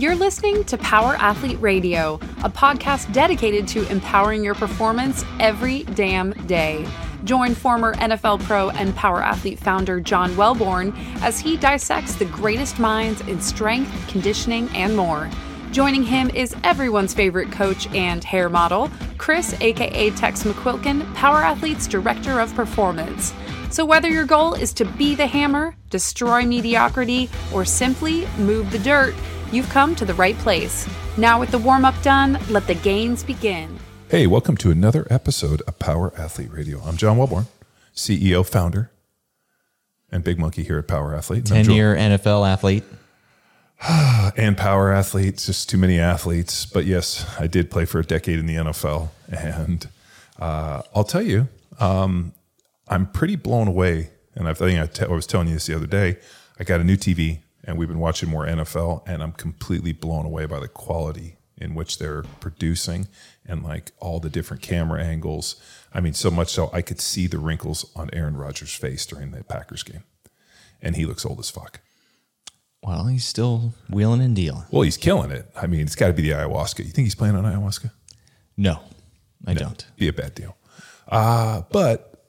You're listening to Power Athlete Radio, a podcast dedicated to empowering your performance every damn day. Join former NFL pro and Power Athlete founder John Welbourn as he dissects the greatest minds in strength, conditioning, and more. Joining him is everyone's favorite coach and hair model, Chris, aka Tex McQuilkin, Power Athlete's Director of Performance. So, whether your goal is to be the hammer, destroy mediocrity, or simply move the dirt, you've come to the right place. Now, with the warm up done, let the gains begin. Hey, welcome to another episode of Power Athlete Radio. I'm John Welbourn, CEO, founder, and big monkey here at Power Athlete. 10 year NFL athlete. and power athletes, just too many athletes. But yes, I did play for a decade in the NFL, and uh, I'll tell you, um, I'm pretty blown away. And I think I, te- I was telling you this the other day. I got a new TV, and we've been watching more NFL, and I'm completely blown away by the quality in which they're producing and like all the different camera angles. I mean, so much so I could see the wrinkles on Aaron Rodgers' face during the Packers game, and he looks old as fuck. Well, he's still wheeling and dealing. Well, he's killing it. I mean, it's got to be the ayahuasca. You think he's playing on ayahuasca? No, I don't. Be a bad deal. Uh, but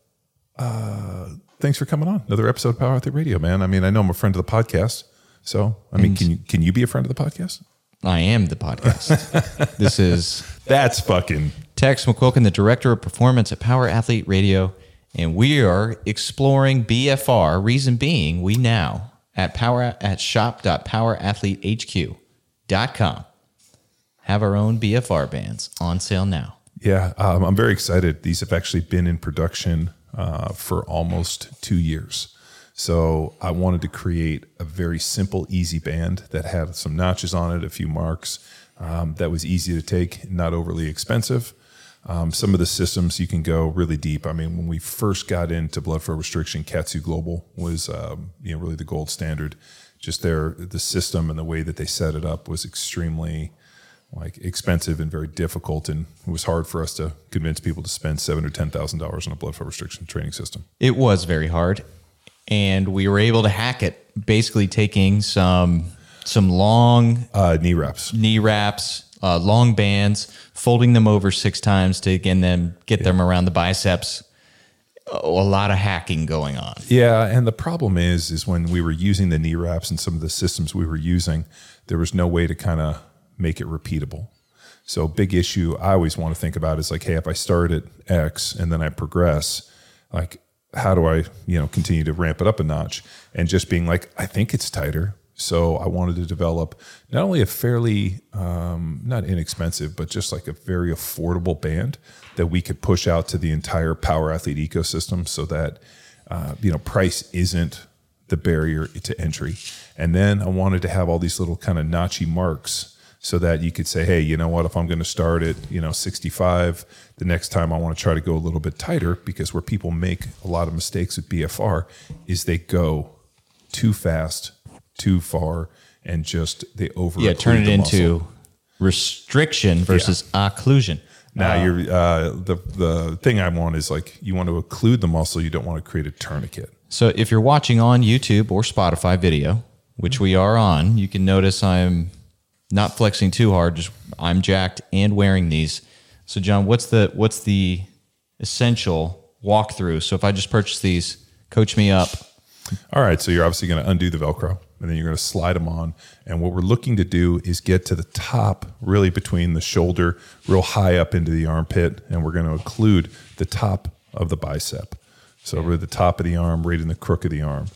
uh, thanks for coming on another episode of Power Athlete Radio, man. I mean, I know I'm a friend of the podcast, so I mean, can you can you be a friend of the podcast? I am the podcast. this is That's fucking Tex McQuilkin, the director of performance at Power Athlete Radio, and we are exploring BFR. Reason being, we now at power at shop.powerathletehq.com have our own BFR bands on sale now. yeah. Um, I'm very excited. These have actually been in production uh, for almost two years. So I wanted to create a very simple, easy band that had some notches on it, a few marks, um, that was easy to take, not overly expensive. Um, some of the systems you can go really deep. I mean, when we first got into blood flow restriction, KAATSU Global was um, you know really the gold standard. Just their the system and the way that they set it up was extremely like expensive and very difficult, and it was hard for us to convince people to spend seven or ten thousand dollars on a blood flow restriction training system. It was very hard, and we were able to hack it, basically taking some some long Uh, knee wraps, knee wraps, uh, long bands, folding them over six times to again them get them around the biceps. A lot of hacking going on. Yeah, and the problem is, is when we were using the knee wraps and some of the systems we were using, there was no way to kind of make it repeatable. So, big issue I always want to think about is like, hey, if I start at X and then I progress, like, how do I, you know, continue to ramp it up a notch? And just being like, I think it's tighter. So I wanted to develop not only a fairly, um, not inexpensive, but just like a very affordable band that we could push out to the entire power athlete ecosystem so that, uh, you know, price isn't the barrier to entry. And then I wanted to have all these little kind of notchy marks so that you could say, hey, you know what, if I'm going to start at, you know, 65, the next time I want to try to go a little bit tighter because where people make a lot of mistakes with BFR is they go too fast, too far, and just they over Yeah, turn it into muscle. restriction versus occlusion. Now you're uh, the the thing I want is like you want to occlude the muscle, you don't want to create a tourniquet. So if you're watching on YouTube or Spotify video, which we are on, you can notice I'm not flexing too hard. Just I'm jacked and wearing these. So John, what's the what's the essential walkthrough? So if I just purchase these, coach me up. All right, so you're obviously going to undo the Velcro and then you're going to slide them on. And what we're looking to do is get to the top, really between the shoulder, real high up into the armpit, and we're going to occlude the top of the bicep. So over the top of the arm, right in the crook of the arm.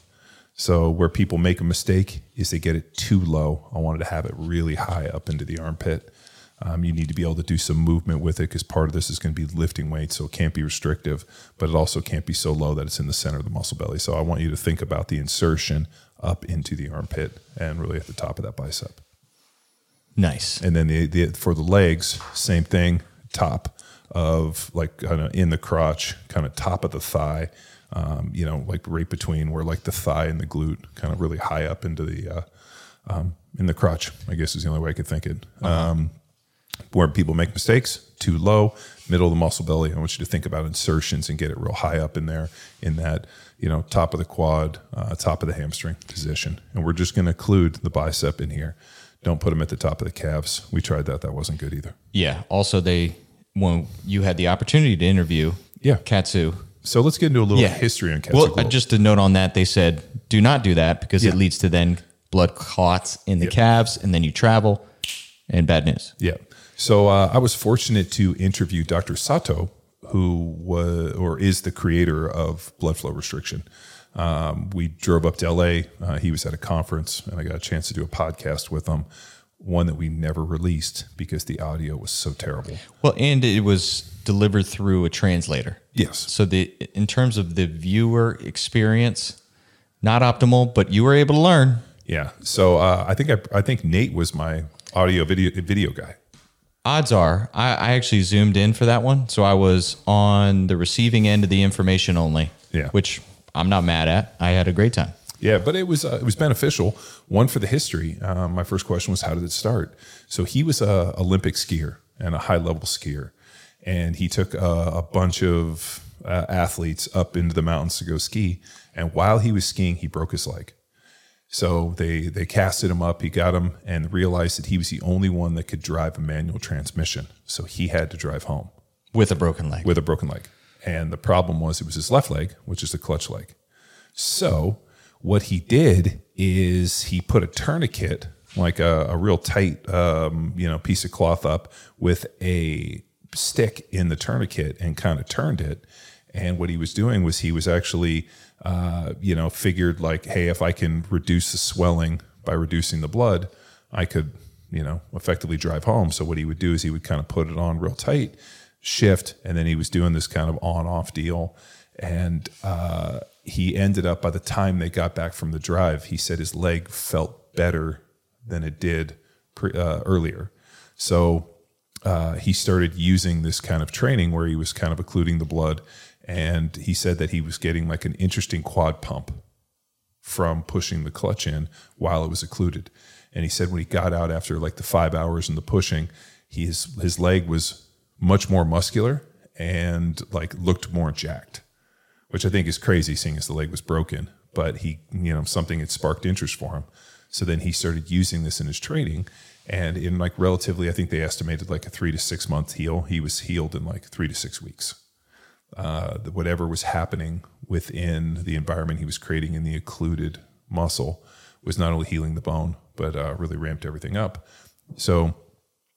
So where people make a mistake is they get it too low. I wanted to have it really high up into the armpit. Um, you need to be able to do some movement with it because part of this is going to be lifting weights, so it can't be restrictive, but it also can't be so low that it's in the center of the muscle belly. So I want you to think about the insertion up into the armpit and really at the top of that bicep. Nice. And then the, the for the legs, same thing, top of like kind of in the crotch, kind of top of the thigh, um, you know, like right between where like the thigh and the glute, kind of really high up into the uh, um, in the crotch. I guess is the only way I could think it. Um, where people make mistakes, too low, middle of the muscle belly. I want you to think about insertions and get it real high up in there in that, you know, top of the quad, uh, top of the hamstring position. And we're just going to include the bicep in here. Don't put them at the top of the calves. We tried that. That wasn't good either. Yeah. Also, they when you had the opportunity to interview, Yeah. KAATSU. So let's get into a little Yeah, history on Well, uh, just a note on that. They said do not do that because it Yeah. leads to then blood clots in the calves, and then you travel, and bad news. Yeah. So uh, I was fortunate to interview Dr. Sato, who was or is the creator of blood flow restriction. Um, we drove up to LA. Uh, he was at a conference, and I got a chance to do a podcast with him. One that we never released because the audio was so terrible. Well, and it was delivered through a translator. Yes. So the in terms of the viewer experience, not optimal, but you were able to learn. Yeah. So uh, I think I, I think Nate was my audio video video guy. Odds are, I, I actually zoomed in for that one, so I was on the receiving end of the information only. Yeah. Which I'm not mad at. I had a great time. Yeah, but it was uh, it was beneficial. One for the history. Um, my first question was, how did it start? So he was a Olympic skier and a high level skier, and he took uh, a bunch of uh, athletes up into the mountains to go ski. And while he was skiing, he broke his leg. So they they casted him up. He got him and realized that he was the only one that could drive a manual transmission. So he had to drive home With a broken leg. with a broken leg. And the problem was it was his left leg, which is the clutch leg. So what he did is he put a tourniquet, like a, a real tight, um, you know, piece of cloth up with a stick in the tourniquet and kind of turned it. And what he was doing was he was actually, uh, you know, figured like, hey, if I can reduce the swelling by reducing the blood, I could, you know, effectively drive home. So what he would do is he would kind of put it on real tight, shift, and then he was doing this kind of on-off deal. And uh, he ended up by the time they got back from the drive, he said his leg felt better than it did pre, uh, earlier. So uh, he started using this kind of training where he was kind of occluding the blood. And he said that he was getting like an interesting quad pump from pushing the clutch in while it was occluded. And he said when he got out after like the five hours and the pushing, his, his leg was much more muscular and like looked more jacked, which I think is crazy seeing as the leg was broken. But he, you know, something had sparked interest for him. So then he started using this in his training. And in like relatively, I think they estimated like a three to six month heal. He was healed in like three to six weeks. Uh, whatever was happening within the environment he was creating in the occluded muscle was not only healing the bone, but uh, really ramped everything up. So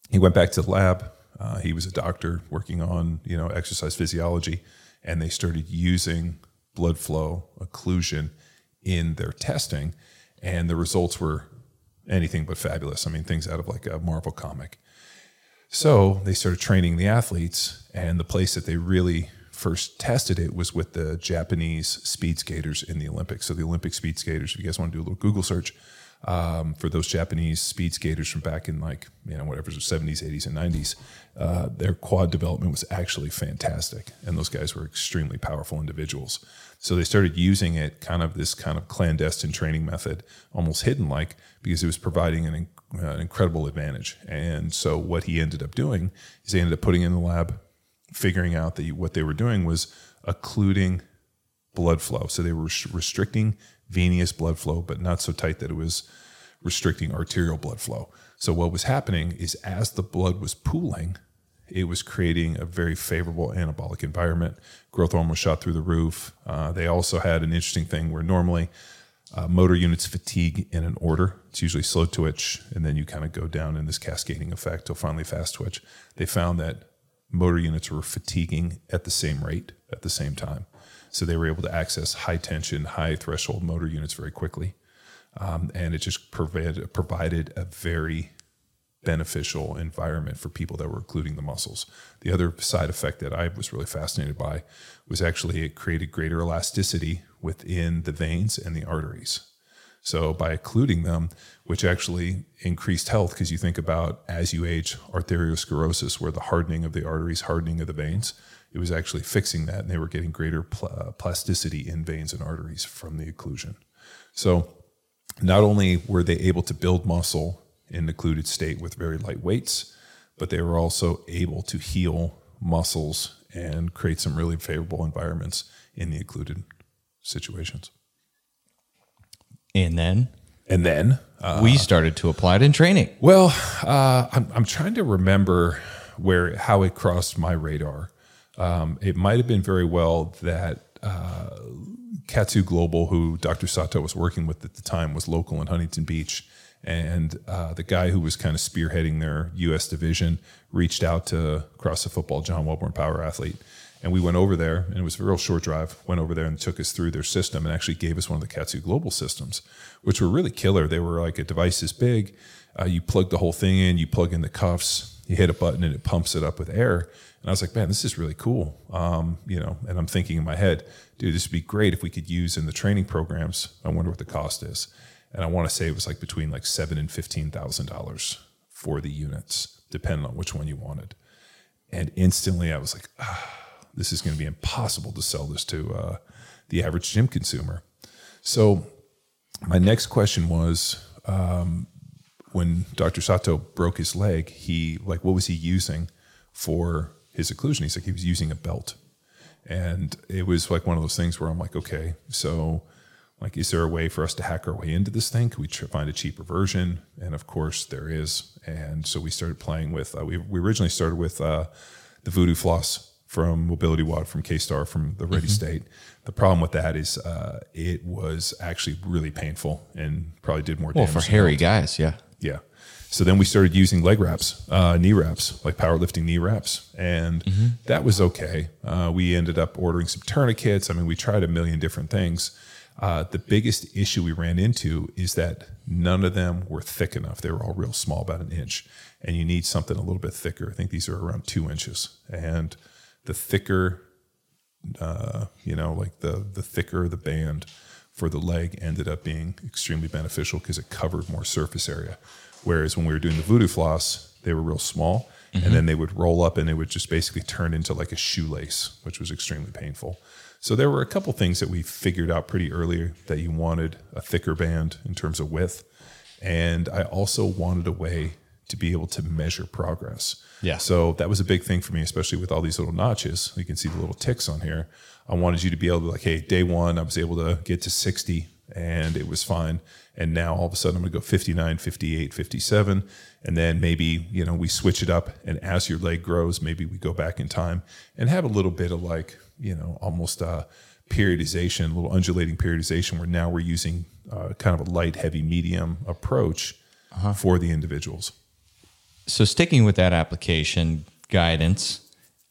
he went back to the lab. Uh, he was a doctor working on you know exercise physiology, and they started using blood flow occlusion in their testing, and the results were anything but fabulous. I mean, things out of like a Marvel comic. So they started training the athletes, and the place that they really first tested it was with the Japanese speed skaters in the Olympics. So the Olympic speed skaters, if you guys want to do a little Google search um, for those Japanese speed skaters from back in like you know whatever the seventies, eighties, and nineties, uh, their quad development was actually fantastic, and those guys were extremely powerful individuals. So they started using it kind of this kind of clandestine training method, almost hidden like, because it was providing an, uh, an incredible advantage. And so what he ended up doing is they ended up putting in the lab, figuring out that what they were doing was occluding blood flow. So they were restricting venous blood flow, but not so tight that it was restricting arterial blood flow. So what was happening is as the blood was pooling, it was creating a very favorable anabolic environment. Growth hormone was shot through the roof. Uh, they also had an interesting thing where normally uh, motor units fatigue in an order. It's usually slow twitch, and then you kind of go down in this cascading effect till finally fast twitch. They found that motor units were fatiguing at the same rate at the same time. So they were able to access high tension, high threshold motor units very quickly. Um, and it just provided, provided a very beneficial environment for people that were occluding the muscles. The other side effect that I was really fascinated by was actually it created greater elasticity within the veins and the arteries. So by occluding them, which actually increased health, because you think about as you age, arteriosclerosis, where the hardening of the arteries, hardening of the veins, it was actually fixing that, and they were getting greater pl- uh, plasticity in veins and arteries from the occlusion. So not only were they able to build muscle in the occluded state with very light weights, but they were also able to heal muscles and create some really favorable environments in the occluded situations. And then And then, we started to apply it in training. well, uh, I'm, I'm trying to remember where how it crossed my radar. Um, it might have been very well that uh, KAATSU Global, who Dr. Sato was working with at the time, was local in Huntington Beach. And uh, the guy who was kind of spearheading their U.S. division reached out to CrossFit Football, John Welbourn, power athlete. And we went over there, and it was a real short drive. Went over there and took us through their system and actually gave us one of the KAATSU Global systems, which were really killer. They were like a device this big. Uh, you plug the whole thing in, you plug in the cuffs, you hit a button, and it pumps it up with air. And I was like, man, this is really cool. Um, you know, and I'm thinking in my head, dude, this would be great if we could use in the training programs. I wonder what the cost is. And I want to say it was like between like seven and fifteen thousand dollars for the units, depending on which one you wanted. And instantly, I was like, ah, this is going to be impossible to sell this to uh, the average gym consumer. So, my next question was, um, when Dr. Sato broke his leg, he like what was he using for his occlusion? He's like he was using a belt, and it was like one of those things where I'm like, okay, so like, is there a way for us to hack our way into this thing? Can we tr- find a cheaper version? And of course, there is. And so we started playing with. Uh, we we originally started with uh, the Voodoo Floss from MobilityWOD from K-Starr from the Ready State. The problem with that is uh, it was actually really painful and probably did more Well, damage. for than hairy guys, yeah. Yeah. So then we started using leg wraps, uh, knee wraps, like powerlifting knee wraps, and that was okay. Uh, we ended up ordering some tourniquets. I mean, we tried a million different things. Uh, the biggest issue we ran into is that none of them were thick enough. They were all real small, about an inch, and you need something a little bit thicker. I think these are around two inches, and the thicker uh, you know, like the the thicker the band for the leg ended up being extremely beneficial because it covered more surface area. Whereas when we were doing the voodoo floss, they were real small, and mm-hmm. then they would roll up and it would just basically turn into like a shoelace, which was extremely painful. So there were a couple things that we figured out pretty early that you wanted a thicker band in terms of width, and I also wanted a way to be able to measure progress. Yeah. So that was a big thing for me, especially with all these little notches. You can see the little ticks on here. I wanted you to be able to be like, hey, day one, I was able to get to 60 and it was fine. And now all of a sudden I'm gonna go 59, 58, 57. And then maybe, you know, we switch it up and as your leg grows, maybe we go back in time and have a little bit of like, you know, almost uh periodization, a little undulating periodization where now we're using uh, kind of a light, heavy, medium approach for the individuals. So sticking with that application guidance,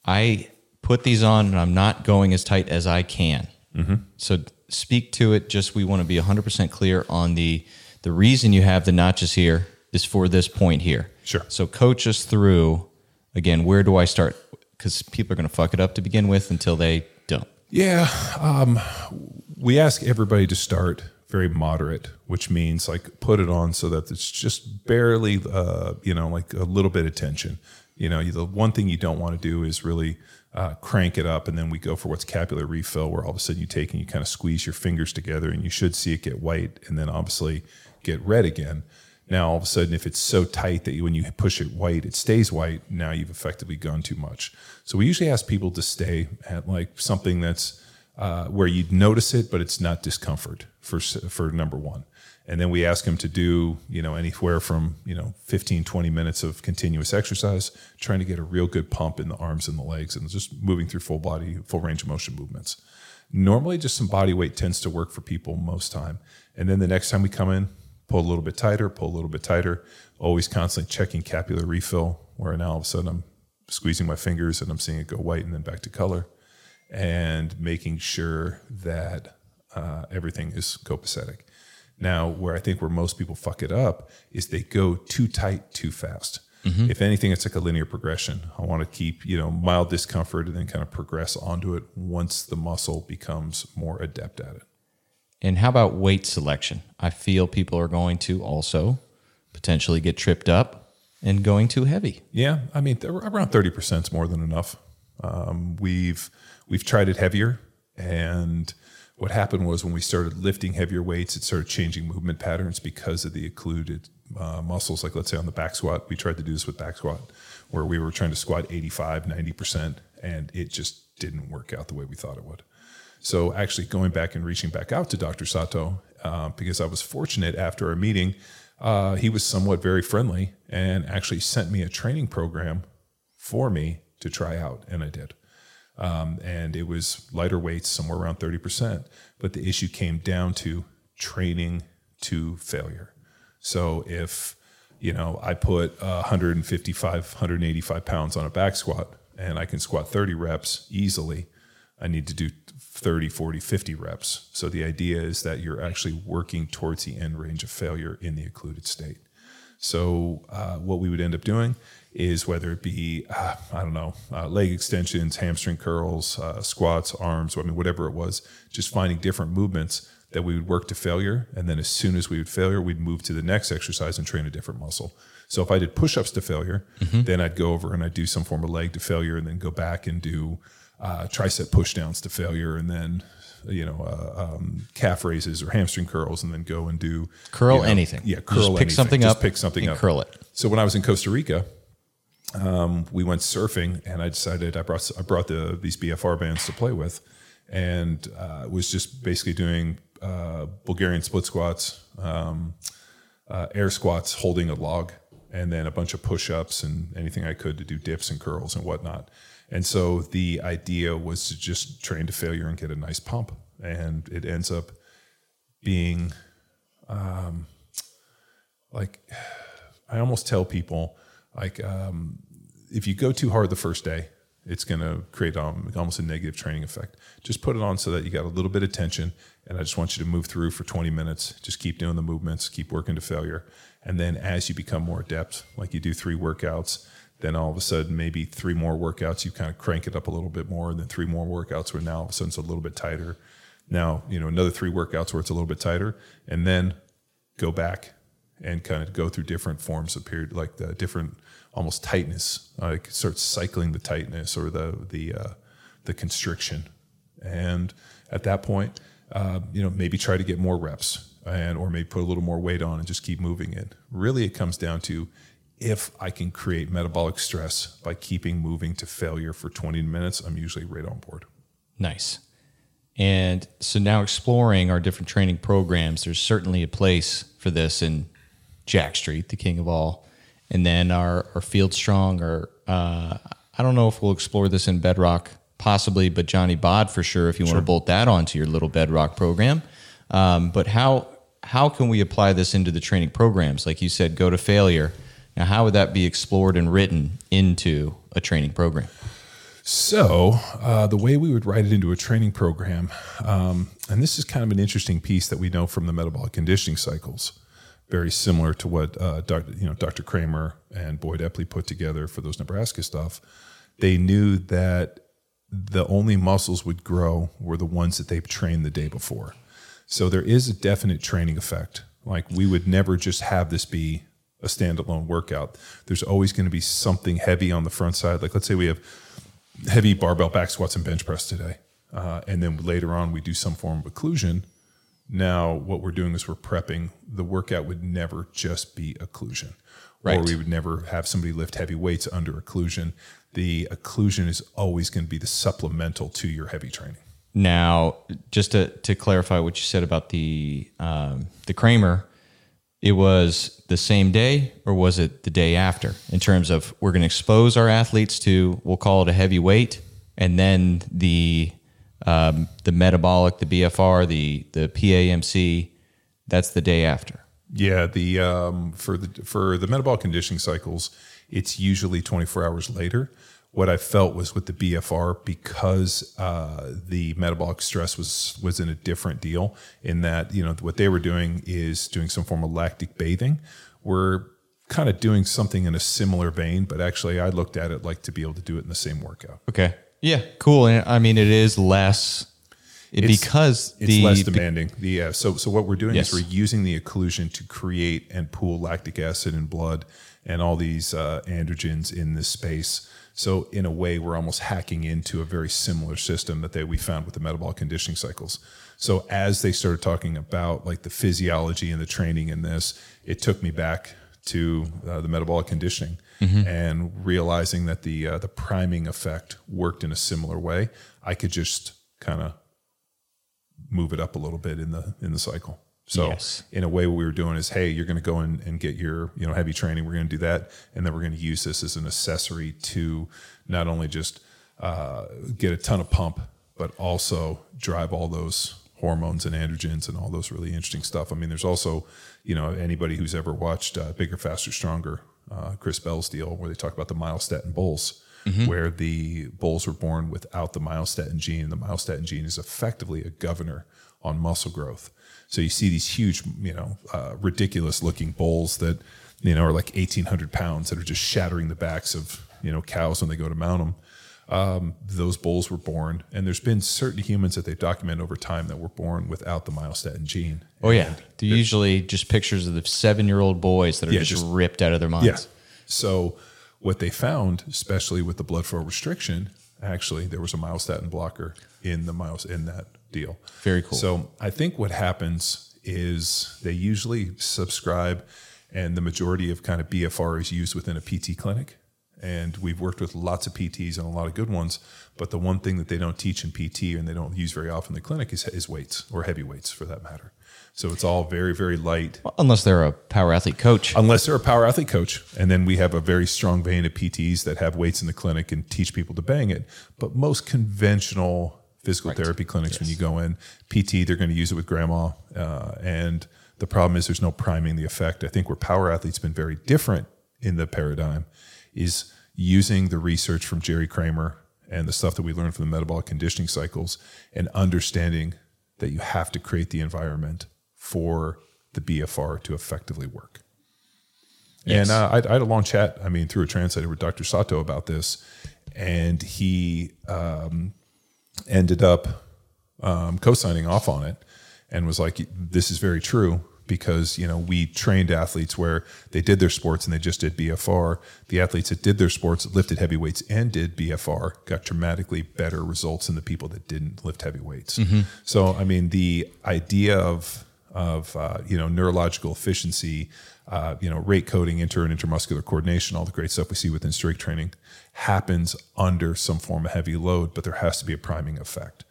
I put these on and I'm not going as tight as I can. Mm-hmm. So speak to it. Just we want to be 100% clear on the the reason you have the notches here is for this point here. Sure. So coach us through again. Where do I start? Because people are going to fuck it up to begin with until they don't. Yeah, um, we ask everybody to start very moderate, which means like put it on so that it's just barely, uh, you know, like a little bit of tension. You know, the one thing you don't want to do is really uh, crank it up, and then we go for what's capillary refill, where all of a sudden you take and you kind of squeeze your fingers together, and you should see it get white, and then obviously get red again. Now, all of a sudden, if it's so tight that you, when you push it white, it stays white, now you've effectively gone too much. So we usually ask people to stay at like something that's uh, where you'd notice it, but it's not discomfort for for number one. And then we ask them to do, you know, anywhere from, you know, 15, 20 minutes of continuous exercise, trying to get a real good pump in the arms and the legs and just moving through full body, full range of motion movements. Normally, just some body weight tends to work for people most time. And then the next time we come in, pull a little bit tighter, pull a little bit tighter, always constantly checking capillary refill, where now all of a sudden I'm squeezing my fingers and I'm seeing it go white and then back to color, and making sure that uh, everything is copacetic. Now, where I think where most people fuck it up is they go too tight too fast. If anything, it's like a linear progression. I want to keep, you know, mild discomfort and then kind of progress onto it once the muscle becomes more adept at it. And how about weight selection? I feel people are going to also potentially get tripped up and going too heavy. Yeah, I mean, around thirty percent is more than enough. Um, we've we've tried it heavier, and what happened was when we started lifting heavier weights, it started changing movement patterns because of the occluded uh, muscles, like let's say on the back squat, we tried to do this with back squat, where we were trying to squat 85, 90%, and it just didn't work out the way we thought it would. So actually going back and reaching back out to Dr. Sato, uh, because I was fortunate after our meeting, uh, he was somewhat very friendly and actually sent me a training program for me to try out, and I did. Um, and it was lighter weights, somewhere around 30%. But the issue came down to training to failure. So if, you know, I put uh, 155, 185 pounds on a back squat and I can squat 30 reps easily, I need to do 30, 40, 50 reps. So the idea is that you're actually working towards the end range of failure in the occluded state. So uh, what we would end up doing is whether it be uh, I don't know uh, leg extensions, hamstring curls, uh, squats, arms, I mean whatever it was, just finding different movements that we would work to failure, and then as soon as we would failure, we'd move to the next exercise and train a different muscle. So if I did push-ups to failure, mm-hmm. then I'd go over and I'd do some form of leg to failure, and then go back and do uh, tricep pushdowns to failure, and then you know, uh, um, calf raises or hamstring curls, and then go and do curl you know, anything. Yeah, curl Just pick anything. something Just up, pick something and up, curl it. So when I was in Costa Rica, um, we went surfing, and I decided I brought I brought the these BFR bands to play with, and uh, was just basically doing uh, Bulgarian split squats, um, uh, air squats, holding a log, and then a bunch of push ups and anything I could to do dips and curls and whatnot. And so the idea was to just train to failure and get a nice pump, and it ends up being um, like I almost tell people like um, if you go too hard the first day, it's going to create um, almost a negative training effect. Just put it on so that you got a little bit of tension, and I just want you to move through for 20 minutes. Just keep doing the movements, keep working to failure, and then as you become more adept, like you do three workouts, then all of a sudden maybe three more workouts, you kind of crank it up a little bit more, and then three more workouts where now all of a sudden it's a little bit tighter. Now you know another three workouts where it's a little bit tighter, and then go back and kind of go through different forms of period, like the different almost tightness, like start cycling the tightness or the the uh, the constriction, and at that point, uh, you know maybe try to get more reps and or maybe put a little more weight on and just keep moving it. Really, it comes down to if I can create metabolic stress by keeping moving to failure for 20 minutes, I'm usually right on board. Nice. And so now exploring our different training programs, there's certainly a place for this in Jacked Street, the king of all. And then our, our Field Strong, or uh, I don't know if we'll explore this in Bedrock, possibly, but Johnny Bod for sure, if you sure. want to bolt that onto your little Bedrock program. Um, but how how can we apply this into the training programs? Like you said, go to failure. Now, how would that be explored and written into a training program? So, uh, the way we would write it into a training program, um, and this is kind of an interesting piece that we know from the metabolic conditioning cycles very similar to what uh, Dr. You know Dr. Kraemer and Boyd Epley put together for those Nebraska stuff. They knew that the only muscles would grow were the ones that they've trained the day before. So there is a definite training effect. Like we would never just have this be a standalone workout. There's always going to be something heavy on the front side. Like let's say we have heavy barbell back squats and bench press today, uh, and then later on we do some form of occlusion now, what we're doing is we're prepping. The workout would never just be occlusion, right. or we would never have somebody lift heavy weights under occlusion. The occlusion is always going to be the supplemental to your heavy training. Now, just to, to clarify what you said about the um, the Kraemer, it was the same day or was it the day after? In terms of we're going to expose our athletes to, we'll call it a heavy weight, and then the um, the metabolic, the BFR, the the PAMC, that's the day after. Yeah, the um, for the for the metabolic conditioning cycles, it's usually 24 hours later. What I felt was with the BFR because uh, the metabolic stress was was in a different deal. In that you know what they were doing is doing some form of lactic bathing. We're kind of doing something in a similar vein, but actually I looked at it like to be able to do it in the same workout. Okay. Yeah, cool. And I mean, it is less. It- It's- because it's the less demanding. The, yeah. So so what we're doing Yes. is we're using the occlusion to create and pool lactic acid in blood and all these uh, androgens in this space. So in a way, we're almost hacking into a very similar system that they we found with the metabolic conditioning cycles. So as they started talking about like the physiology and the training in this, it took me back to uh, the metabolic conditioning and realizing that the uh, the priming effect worked in a similar way. I could just kind of move it up a little bit in the in the cycle. So Yes. in a way, what we were doing is, hey, you're going to go in and get your you know heavy training. We're going to do that, and then we're going to use this as an accessory to not only just uh, get a ton of pump, but also drive all those hormones and androgens and all those really interesting stuff. I mean, there's also you know anybody who's ever watched uh, Bigger, Faster, Stronger, uh, Chris Bell's deal where they talk about the myostatin bulls. Where the bulls were born without the myostatin gene, and the myostatin gene is effectively a governor on muscle growth. So you see these huge, you know, uh, ridiculous looking bulls that, you know, are like 1800 pounds that are just shattering the backs of, you know, cows when they go to mount them. Um, those bulls were born, and there's been certain humans that they've documented over time that were born without the myostatin gene. Oh yeah, they're usually just pictures of the seven-year-old boys that are Yeah, just, just- ripped out of their minds. Yeah. So what they found, especially with the blood flow restriction, actually there was a myostatin blocker in the myos in that deal. Very cool. So I think what happens is they usually subscribe, and the majority of kind of BFR is used within a PT clinic. And we've worked with lots of PTs and a lot of good ones. But the one thing that they don't teach in PT and they don't use very often in the clinic is, is weights or heavy weights for that matter. So it's all very, very light Unless they're a power athlete coach. unless they're a power athlete coach. And then we have a very strong vein of PTs that have weights in the clinic and teach people to bang it. But most conventional physical therapy clinics, when you go in, PT, they're going to use it with grandma. Uh, and the problem is there's no priming the effect. I think where power athletes been very different in the paradigm is using the research from Jerry Kramer and the stuff that we learned from the metabolic conditioning cycles and understanding that you have to create the environment for the BFR to effectively work. Yes. And uh, I, I had a long chat, I mean, through a translator with Dr. Sato about this. And he um, ended up um, co signing off on it and was like, this is very true because, you know, we trained athletes where they did their sports and they just did BFR. The athletes that did their sports, lifted heavy weights and did BFR, got dramatically better results than the people that didn't lift heavy weights. So, I mean, the idea of of uh, you know neurological efficiency, uh, you know rate coding, inter and intermuscular coordination, all the great stuff we see within strength training happens under some form of heavy load, but there has to be a priming effect.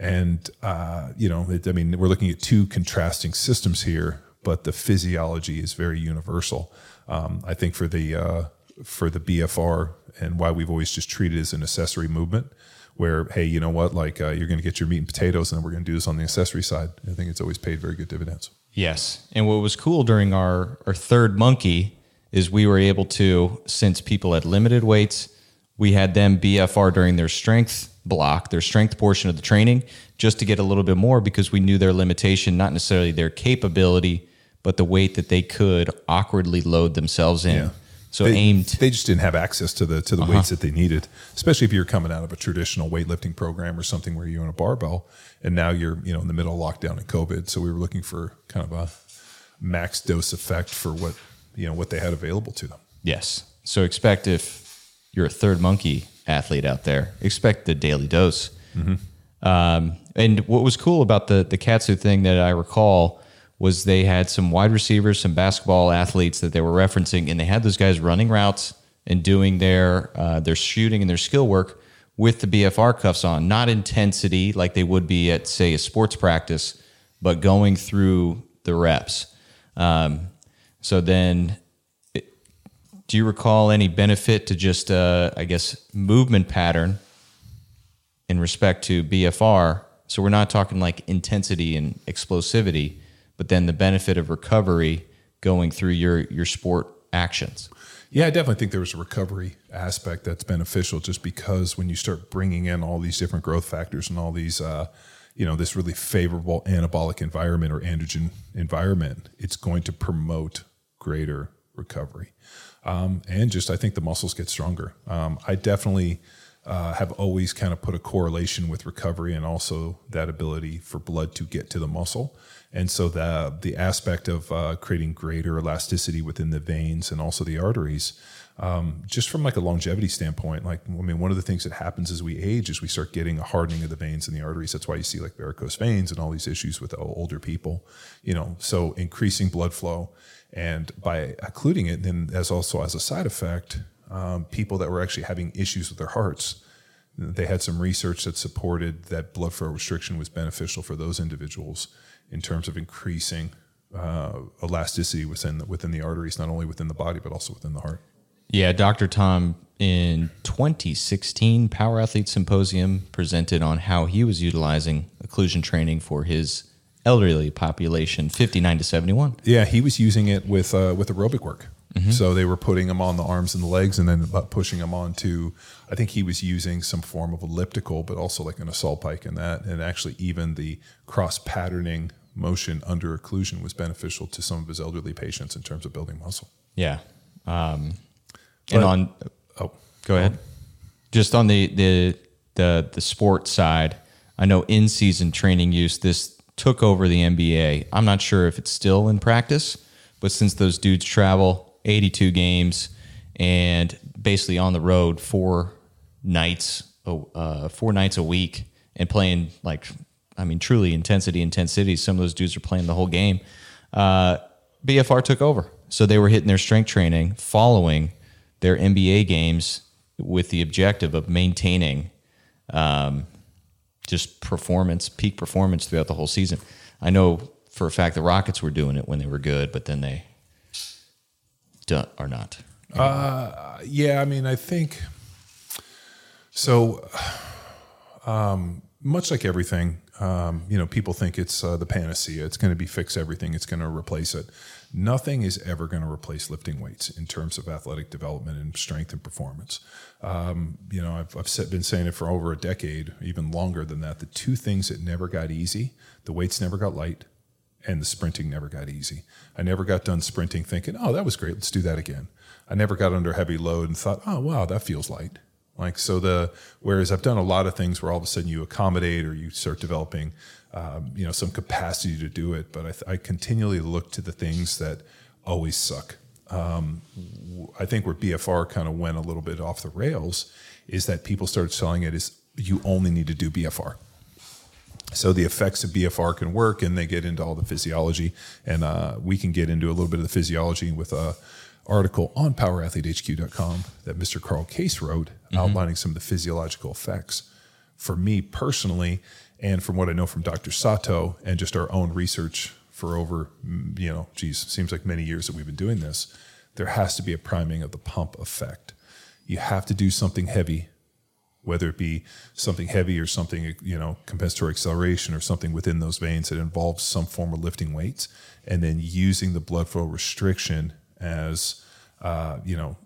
And uh, you know, it, I mean, we're looking at two contrasting systems here, but the physiology is very universal. Um, I think for the uh, for the BFR and why we've always just treated it as an accessory movement, where hey, you know what, like uh, you're going to get your meat and potatoes, and then we're going to do this on the accessory side. I think it's always paid very good dividends. Yes. And what was cool during our, our third monkey is we were able to, since people had limited weights, we had them BFR during their strength block, their strength portion of the training, just to get a little bit more because we knew their limitation, not necessarily their capability, but the weight that they could awkwardly load themselves in. So they, aimed. They just didn't have access to the to the weights uh-huh. that they needed, especially if you're coming out of a traditional weightlifting program or something where you're on a barbell, and now you're you know in the middle of lockdown and COVID. So we were looking for kind of a max dose effect for what you know what they had available to them. Yes. So expect if you're a third monkey athlete out there, expect the daily dose. Um, and what was cool about the the KAATSU thing that I recall was they had some wide receivers, some basketball athletes that they were referencing, and they had those guys running routes and doing their uh, their shooting and their skill work with the BFR cuffs on, not intensity like they would be at say a sports practice, but going through the reps. Um, so then do you recall any benefit to just uh, i guess movement pattern in respect to bfr so we're not talking like intensity and explosivity but then the benefit of recovery going through your your sport actions Yeah, I definitely think there was a recovery aspect that's beneficial just because when you start bringing in all these different growth factors and all these, uh, you know, this really favorable anabolic environment or androgen environment, it's going to promote greater recovery. Um, and just, I think the muscles get stronger. Um, I definitely uh, have always kind of put a correlation with recovery and also that ability for blood to get to the muscle. And so the the aspect of uh, creating greater elasticity within the veins and also the arteries, um, just from like a longevity standpoint, like I mean, one of the things that happens as we age is we start getting a hardening of the veins and the arteries. That's why you see like varicose veins and all these issues with older people. You know, so increasing blood flow and by occluding it, then as also as a side effect, um, people that were actually having issues with their hearts. They had some research that supported that blood flow restriction was beneficial for those individuals in terms of increasing uh, elasticity within the, within the arteries, not only within the body but also within the heart. Yeah, Dr. Tom in 2016 Power Athlete Symposium presented on how he was utilizing occlusion training for his elderly population, 59 to 71. Yeah, he was using it with uh, with aerobic work. Mm-hmm. So they were putting him on the arms and the legs, and then pushing him onto. I think he was using some form of elliptical, but also like an assault bike and that, and actually even the cross patterning motion under occlusion was beneficial to some of his elderly patients in terms of building muscle. Yeah. Um, and on, oh, go ahead. Just on the, the, the, the sports side, I know in season training use, this took over the NBA. I'm not sure if it's still in practice, but since those dudes travel 82 games and basically on the road four nights, uh, four nights a week and playing like I mean, truly intensity, intensity. Some of those dudes are playing the whole game. Uh, BFR took over. So they were hitting their strength training following their NBA games with the objective of maintaining um, just performance, peak performance throughout the whole season. I know for a fact the Rockets were doing it when they were good, but then they are not. Uh, yeah, I mean, I think so. Um, much like everything, um, you know, people think it's uh, the panacea. It's going to be fix everything. It's going to replace it. Nothing is ever going to replace lifting weights in terms of athletic development and strength and performance. Um, you know, I've, I've been saying it for over a decade, even longer than that. The two things that never got easy: the weights never got light, and the sprinting never got easy. I never got done sprinting thinking, "Oh, that was great. Let's do that again." I never got under heavy load and thought, "Oh, wow, that feels light." Like so the whereas I've done a lot of things where all of a sudden you accommodate or you start developing, um, you know, some capacity to do it. But I, th- I, continually look to the things that always suck. Um, I think where BFR kind of went a little bit off the rails is that people started selling it as you only need to do BFR. So the effects of BFR can work, and they get into all the physiology, and uh, we can get into a little bit of the physiology with a uh, article on powerathletehq.com that Mr. Carl Case wrote mm-hmm. outlining some of the physiological effects. For me personally, and from what I know from Dr. Sato and just our own research for over, you know, geez, seems like many years that we've been doing this, there has to be a priming of the pump effect. You have to do something heavy, whether it be something heavy or something, you know, compensatory acceleration or something within those veins that involves some form of lifting weights, and then using the blood flow restriction as uh, you know,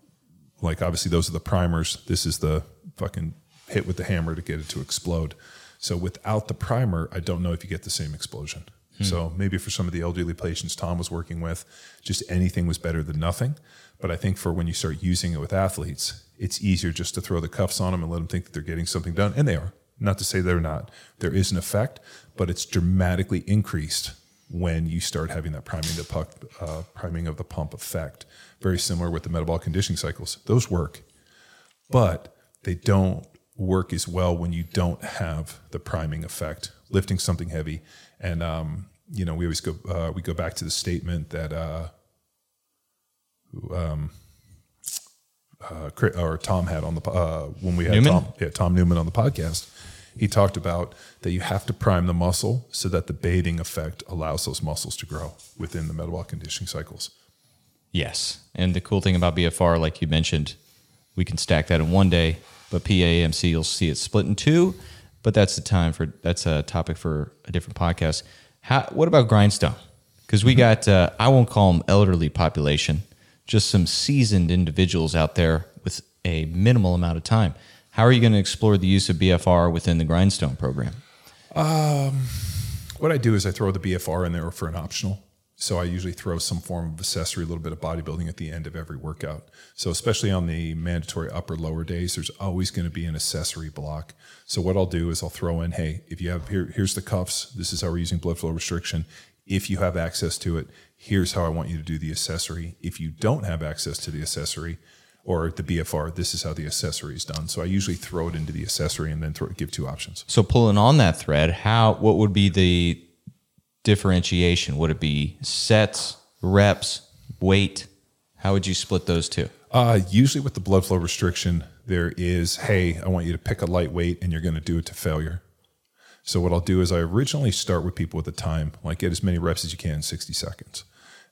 like obviously those are the primers. This is the fucking hit with the hammer to get it to explode. So without the primer, I don't know if you get the same explosion. Hmm. So maybe for some of the elderly patients Tom was working with, just anything was better than nothing. But I think for when you start using it with athletes, it's easier just to throw the cuffs on them and let them think that they're getting something done, and they are. Not to say they're not. There is an effect, but it's dramatically increased when you start having that priming the puck, uh, priming of the pump effect. Very similar with the metabolic conditioning cycles. Those work, but they don't work as well when you don't have the priming effect. Lifting something heavy, and um, you know we always go uh, we go back to the statement that uh, um, uh, or Tom had on the uh, when we had Newman? Tom, yeah, Tom Newman on the podcast he talked about that you have to prime the muscle so that the baiting effect allows those muscles to grow within the metabolic conditioning cycles. Yes. And the cool thing about BFR, like you mentioned, we can stack that in one day, but PAMC, you'll see it split in two. But that's the time for that's a topic for a different podcast. How, what about grindstone? Because we mm-hmm. got, uh, I won't call them elderly population, just some seasoned individuals out there with a minimal amount of time. How are you going to explore the use of BFR within the Grindstone program? Um, what I do is I throw the BFR in there for an optional. So I usually throw some form of accessory, a little bit of bodybuilding at the end of every workout. So especially on the mandatory upper lower days, there's always going to be an accessory block. So what I'll do is I'll throw in, hey, if you have here, here's the cuffs. This is how we're using blood flow restriction. If you have access to it, here's how I want you to do the accessory. If you don't have access to the accessory or the BFR, this is how the accessory is done. So I usually throw it into the accessory and then throw, give two options. So pulling on that thread, how what would be the differentiation? Would it be sets, reps, weight? How would you split those two? Uh, usually with the blood flow restriction, there is, hey, I want you to pick a light weight and you're going to do it to failure. So what I'll do is I originally start with people with a time, like get as many reps as you can in 60 seconds.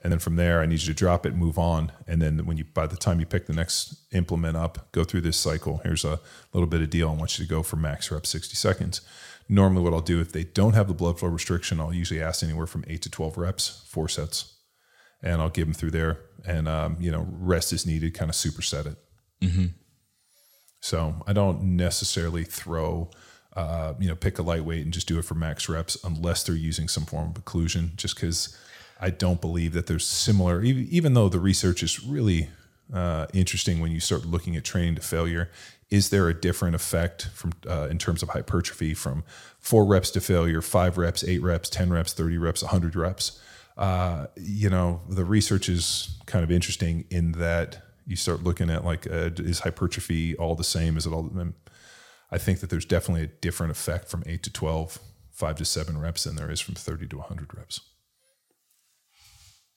And then from there, I need you to drop it, move on. And then when you, by the time you pick the next implement up, go through this cycle. Here's a little bit of deal. I want you to go for max reps, 60 seconds. Normally, what I'll do if they don't have the blood flow restriction, I'll usually ask anywhere from eight to 12 reps, four sets, and I'll give them through there. And, um, you know, rest is needed, kind of superset it. Mm-hmm. So I don't necessarily throw, uh, you know, pick a lightweight and just do it for max reps unless they're using some form of occlusion, just because I don't believe that there's similar, even though the research is really uh, interesting when you start looking at training to failure. Is there a different effect from uh, in terms of hypertrophy from four reps to failure, five reps, eight reps, ten reps, thirty reps, hundred reps? Uh, you know, the research is kind of interesting in that you start looking at like uh, is hypertrophy all the same? Is it all? I think that there's definitely a different effect from eight to 12, five to seven reps than there is from thirty to hundred reps.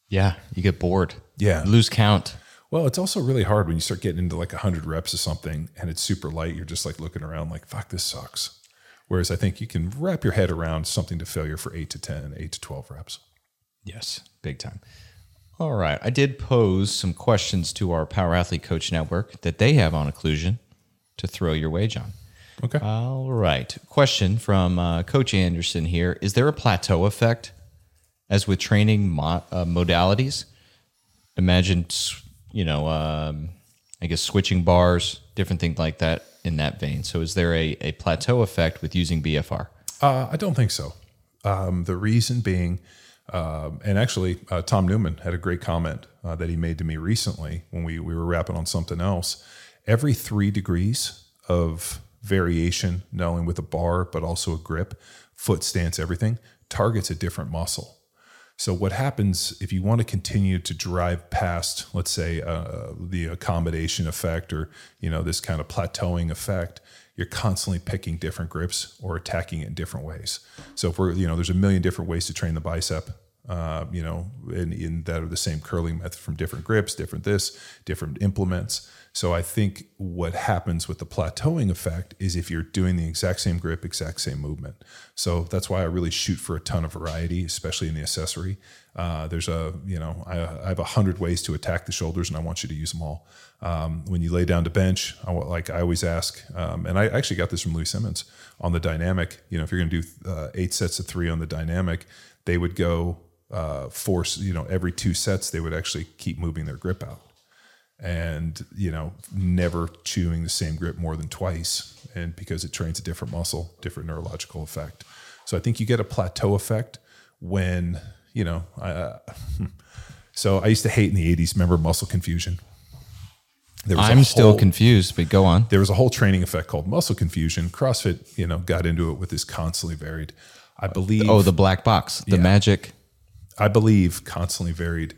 Yeah, you get bored. Yeah, you lose count. Well, it's also really hard when you start getting into like 100 reps of something and it's super light. You're just like looking around like, fuck, this sucks. Whereas I think you can wrap your head around something to failure for 8 to 10, 8 to 12 reps. Yes, big time. All right. I did pose some questions to our Power Athlete Coach Network that they have on occlusion to throw your way, John. Okay. All right. Question from uh, Coach Anderson here Is there a plateau effect as with training mo- uh, modalities? Imagine you know, um, I guess switching bars, different things like that in that vein. So is there a, a plateau effect with using BFR? Uh, I don't think so. Um, the reason being, um, and actually, uh, Tom Newman had a great comment uh, that he made to me recently when we, we were wrapping on something else. Every three degrees of variation, not only with a bar, but also a grip, foot stance, everything, targets a different muscle. So what happens if you want to continue to drive past, let's say, uh, the accommodation effect or you know this kind of plateauing effect? You're constantly picking different grips or attacking it in different ways. So if we're you know there's a million different ways to train the bicep. Uh, you know, in, in that are the same curling method from different grips, different this, different implements. So I think what happens with the plateauing effect is if you're doing the exact same grip, exact same movement. So that's why I really shoot for a ton of variety, especially in the accessory. Uh, there's a, you know, I, I have a hundred ways to attack the shoulders, and I want you to use them all. Um, when you lay down to bench, I, like I always ask, um, and I actually got this from Louie Simmons on the dynamic. You know, if you're going to do uh, eight sets of three on the dynamic, they would go uh, force. You know, every two sets, they would actually keep moving their grip out. And you know never chewing the same grip more than twice. And because it trains a different muscle different neurological effect. So i think you get a plateau effect when you know uh, so i used to hate in the 80s remember muscle confusion? I'm still confused but go on. There was a whole training effect called muscle confusion. Crossfit you know got into it with this constantly varied. I believe oh the black box the yeah, magic i believe constantly varied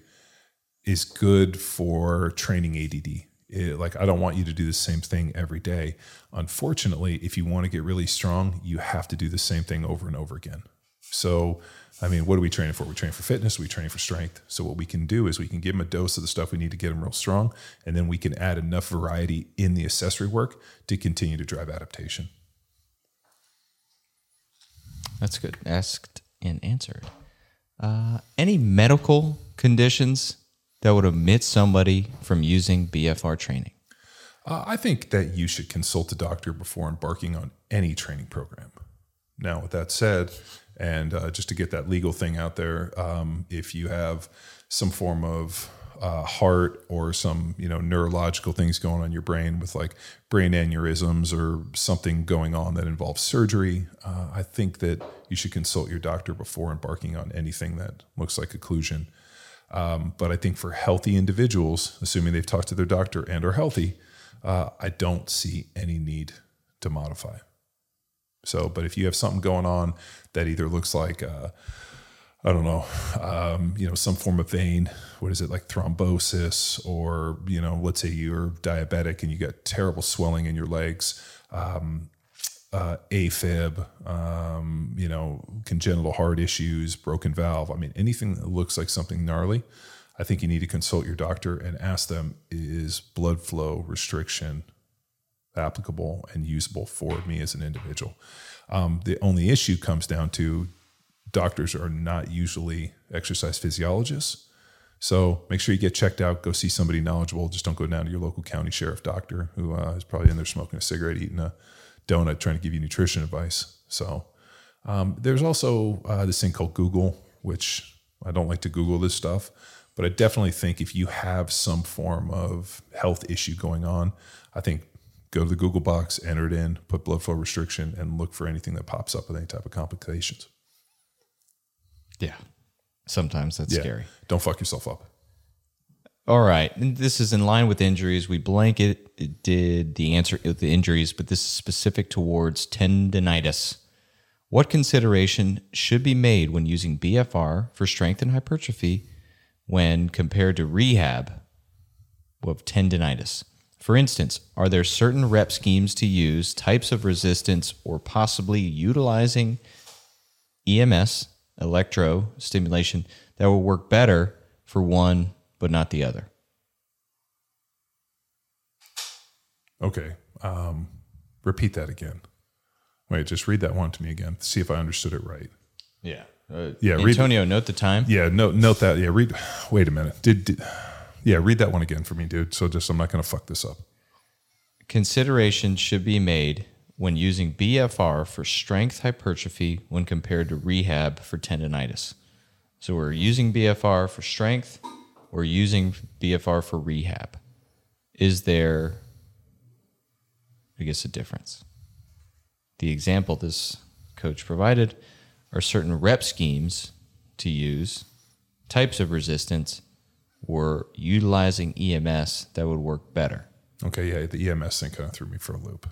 is good for training ADD. It, like I don't want you to do the same thing every day. Unfortunately, if you want to get really strong, you have to do the same thing over and over again. So, I mean, what are we training for? We're training for fitness. We training for strength. So, what we can do is we can give them a dose of the stuff we need to get them real strong, and then we can add enough variety in the accessory work to continue to drive adaptation. That's good. Asked and answered. Uh, any medical conditions that would omit somebody from using BFR training? Uh, I think that you should consult a doctor before embarking on any training program. Now, with that said, and uh, just to get that legal thing out there, um, if you have some form of uh, heart or some you know neurological things going on in your brain with like brain aneurysms or something going on that involves surgery, uh, I think that you should consult your doctor before embarking on anything that looks like occlusion. Um, but I think for healthy individuals, assuming they've talked to their doctor and are healthy, uh, I don't see any need to modify. So, but if you have something going on that either looks like, uh, I don't know, um, you know, some form of vein, what is it like thrombosis, or you know, let's say you're diabetic and you got terrible swelling in your legs, um, uh, AFib, um, you know, congenital heart issues, broken valve. I mean, anything that looks like something gnarly, I think you need to consult your doctor and ask them is blood flow restriction applicable and usable for me as an individual. Um, the only issue comes down to doctors are not usually exercise physiologists. So make sure you get checked out. Go see somebody knowledgeable. Just don't go down to your local county sheriff doctor who uh, is probably in there smoking a cigarette, eating a donut, trying to give you nutrition advice. So um, there's also uh, this thing called Google, which I don't like to Google this stuff, but I definitely think if you have some form of health issue going on, I think go to the Google box, enter it in, put blood flow restriction, and look for anything that pops up with any type of complications. Yeah. Sometimes that's Yeah. scary. Don't fuck yourself up. All right. And this is in line with injuries. We blanket did the answer with the injuries, but this is specific towards tendonitis. What consideration should be made when using BFR for strength and hypertrophy when compared to rehab of tendonitis? For instance, are there certain rep schemes to use, types of resistance, or possibly utilizing EMS, electro stimulation, that will work better for one but not the other? Okay. Um, repeat that again. Wait, just read that one to me again. See if I understood it right. Yeah. Uh, Yeah, read- Antonio, note the time. Yeah, note note that. Yeah, read. Wait a minute. Did, did yeah, read that one again for me, dude. So just I'm not going to fuck this up. Consideration should be made when using BFR for strength hypertrophy when compared to rehab for tendonitis. So we're using BFR for strength, we're using BFR for rehab. Is there, I guess, a difference? The example this coach provided are certain rep schemes to use, types of resistance, or utilizing EMS that would work better. Okay, yeah, the EMS thing kind of threw me for a loop.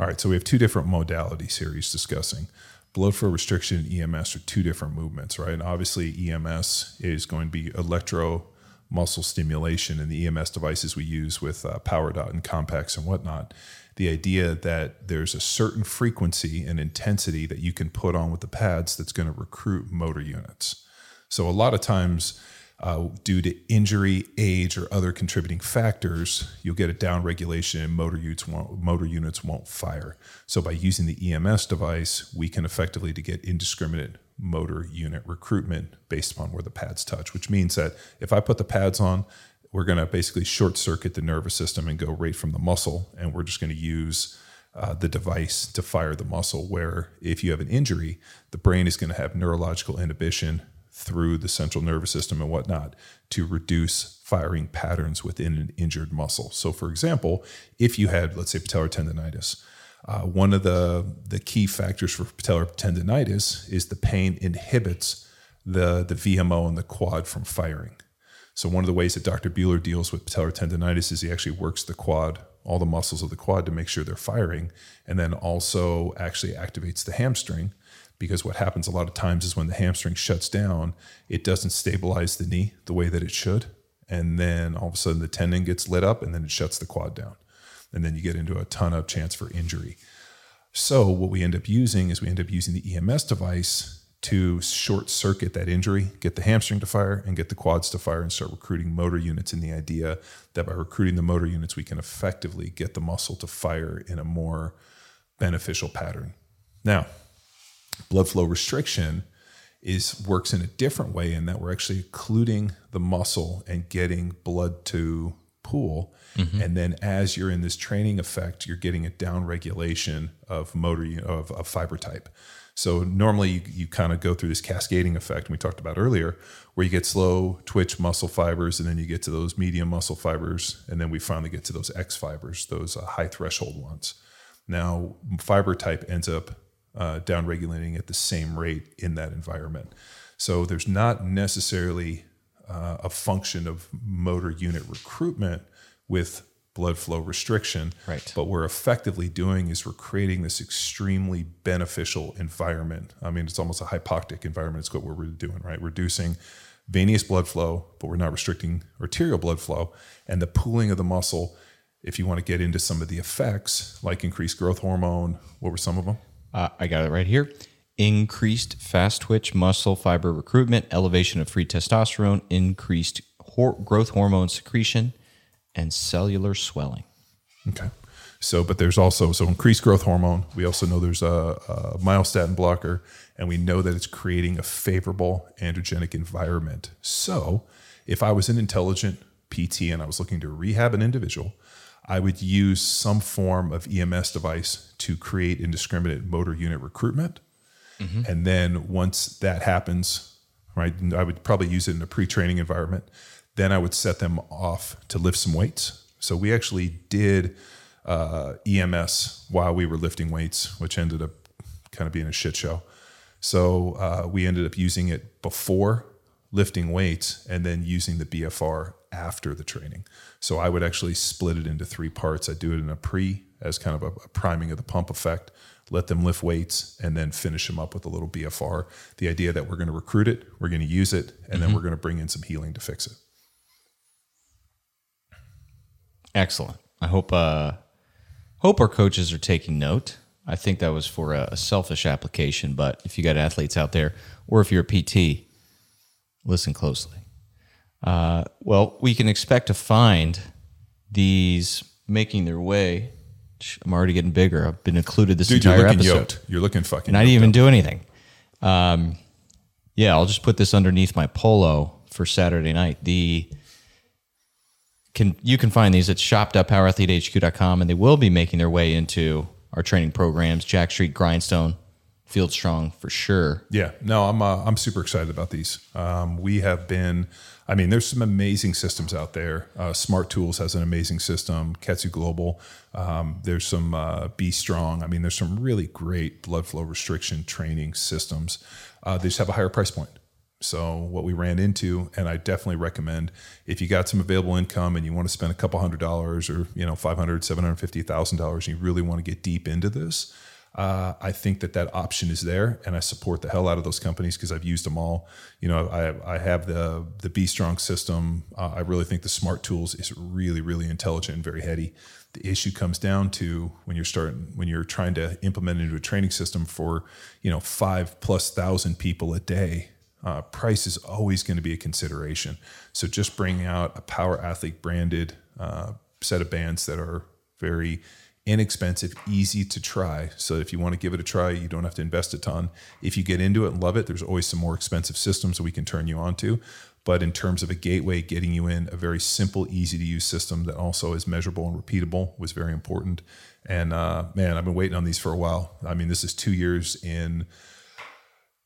All right, so we have two different modalities here he's discussing. Blood flow restriction and EMS are two different movements, right? And obviously, EMS is going to be electro muscle stimulation, and the EMS devices we use with uh, PowerDot and Compex and whatnot. The idea that there's a certain frequency and intensity that you can put on with the pads that's going to recruit motor units. So a lot of times, uh, due to injury, age, or other contributing factors, you'll get a down regulation and motor units won't, motor units won't fire. So by using the EMS device, we can effectively to get indiscriminate motor unit recruitment based upon where the pads touch, which means that if I put the pads on, we're going to basically short circuit the nervous system and go right from the muscle, and we're just going to use uh, the device to fire the muscle. Where if you have an injury, the brain is going to have neurological inhibition through the central nervous system and whatnot to reduce firing patterns within an injured muscle. So, for example, if you had, let's say, patellar tendonitis, uh, one of the the key factors for patellar tendonitis is the pain inhibits the the VMO and the quad from firing. So one of the ways that Dr. Bueller deals with patellar tendonitis is he actually works the quad, all the muscles of the quad to make sure they're firing, and then also actually activates the hamstring. Because what happens a lot of times is when the hamstring shuts down, it doesn't stabilize the knee the way that it should. And then all of a sudden the tendon gets lit up and then it shuts the quad down. And then you get into a ton of chance for injury. So what we end up using is we end up using the EMS device to short circuit that injury, get the hamstring to fire and get the quads to fire and start recruiting motor units in the idea that by recruiting the motor units, we can effectively get the muscle to fire in a more beneficial pattern. Now, blood flow restriction is works in a different way in that we're actually occluding the muscle and getting blood to pool. And then as you're in this training effect, you're getting a down regulation of motor of, of fiber type. So normally you, you kind of go through this cascading effect we talked about earlier, where you get slow twitch muscle fibers, and then you get to those medium muscle fibers, and then we finally get to those X fibers, those uh, high threshold ones. Now fiber type ends up uh, down regulating at the same rate in that environment. So there's not necessarily uh, a function of motor unit recruitment with blood flow restriction. Right. But what we're effectively doing is we're creating this extremely beneficial environment. I mean, it's almost a hypoxic environment. It's what we're doing, right? Reducing venous blood flow, but we're not restricting arterial blood flow. And the pooling of the muscle, if you want to get into some of the effects, like increased growth hormone, what were some of them? Uh, I got it right here. Increased fast twitch muscle fiber recruitment, elevation of free testosterone, increased hor- growth hormone secretion, and cellular swelling. Okay. So, but there's also so increased growth hormone. We also know there's a, a myostatin blocker, and we know that it's creating a favorable androgenic environment. So, if I was an intelligent PT and I was looking to rehab an individual, I would use some form of EMS device to create indiscriminate motor unit recruitment. And then once that happens, right, I would probably use it in a pre-training environment. Then I would set them off to lift some weights. So we actually did uh, EMS while we were lifting weights, which ended up kind of being a shit show. So uh, we ended up using it before lifting weights and then using the BFR after the training. So I would actually split it into three parts. I do it in a pre as kind of a, a priming of the pump effect, let them lift weights, and then finish them up with a little BFR. The idea that we're going to recruit it, we're going to use it, and then we're going to bring in some healing to fix it. Excellent. I hope uh, hope our coaches are taking note. I think that was for a, a selfish application, but if you got athletes out there, or if you're a PT, listen closely. Uh, well, we can expect to find these making their way. I'm already getting bigger. I've been included this Dude, you're entire looking episode. yoked. You're looking fucking And I didn't even up. do anything. Um, yeah, I'll just put this underneath my polo for Saturday night. The can you can find these at shop.powerathletehq.com and they will be making their way into our training programs, Jacked Street, Grindstone, Field Strong for sure. Yeah, no, I'm uh, I'm super excited about these. Um, we have been, I mean, there's some amazing systems out there. Uh, Smart Tools has an amazing system. KAATSU Global. Um, there's some uh, B Strong. I mean, there's some really great blood flow restriction training systems. Uh, they just have a higher price point. So what we ran into, and I definitely recommend if you got some available income and you want to spend a couple hundred dollars or you know five hundred, seven hundred fifty thousand dollars, and you really want to get deep into this, uh, I think that that option is there, and I support the hell out of those companies because I've used them all. You know, I I have the the B Strong system. Uh, I really think the Smart Tools is really really intelligent and very heady. The issue comes down to when you're starting when you're trying to implement into a training system for you know five plus thousand people a day. Uh, price is always going to be a consideration. So just bringing out a Power Athlete branded uh, set of bands that are very inexpensive, easy to try. So if you want to give it a try, you don't have to invest a ton. If you get into it and love it, there's always some more expensive systems that we can turn you on to. But in terms of a gateway, getting you in a very simple, easy to use system that also is measurable and repeatable was very important. And uh, man, I've been waiting on these for a while. I mean, this is two years in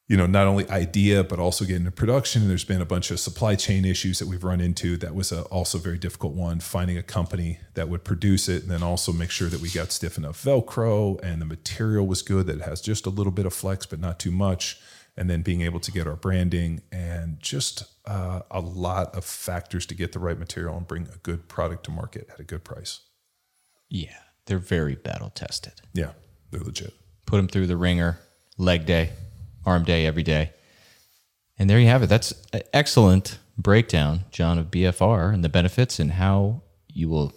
you know, not only idea, but also get into production. And there's been a bunch of supply chain issues that we've run into. That was a, also a very difficult one, finding a company that would produce it and then also make sure that we got stiff enough Velcro and the material was good, that it has just a little bit of flex, but not too much. And then being able to get our branding and just uh, a lot of factors to get the right material and bring a good product to market at a good price. Yeah, they're very battle tested. Yeah, they're legit. Put them through the ringer, leg day, arm day every day. And there you have it. That's an excellent breakdown, John, of BFR and the benefits and how you will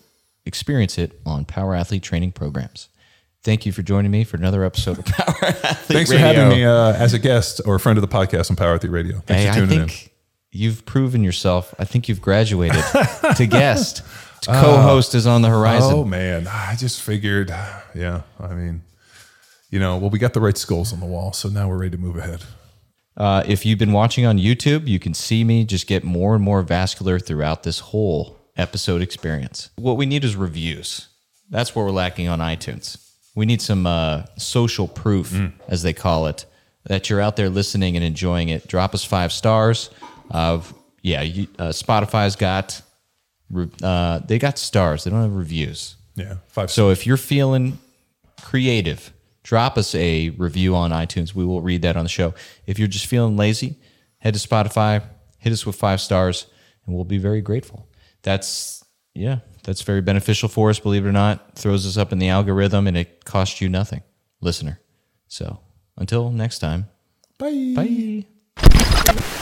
experience it on Power Athlete training programs. Thank you for joining me for another episode of Power Athlete Thanks Radio. for having me uh, as a guest or a friend of the podcast on Power Athlete Radio. Thanks Hey, for I tuning in. think you've proven yourself. I think you've graduated to guest. Co-host is on the horizon. Oh man, I just figured, yeah. I mean, you know, well, we got the right skulls on the wall, so now we're ready to move ahead. Uh, if you've been watching on YouTube, you can see me just get more and more vascular throughout this whole episode experience. What we need is reviews. That's what we're lacking on iTunes. We need some uh, social proof, as they call it, that you're out there listening and enjoying it. Drop us five stars. Uh, yeah, you, uh, Spotify's got uh, they got stars. They don't have reviews. Yeah, five. So if you're feeling creative, drop us a review on iTunes. We will read that on the show. If you're just feeling lazy, head to Spotify, hit us with five stars, and we'll be very grateful. That's yeah, that's very beneficial for us. Believe it or not, throws us up in the algorithm, and it costs you nothing, listener. So until next time, bye. bye.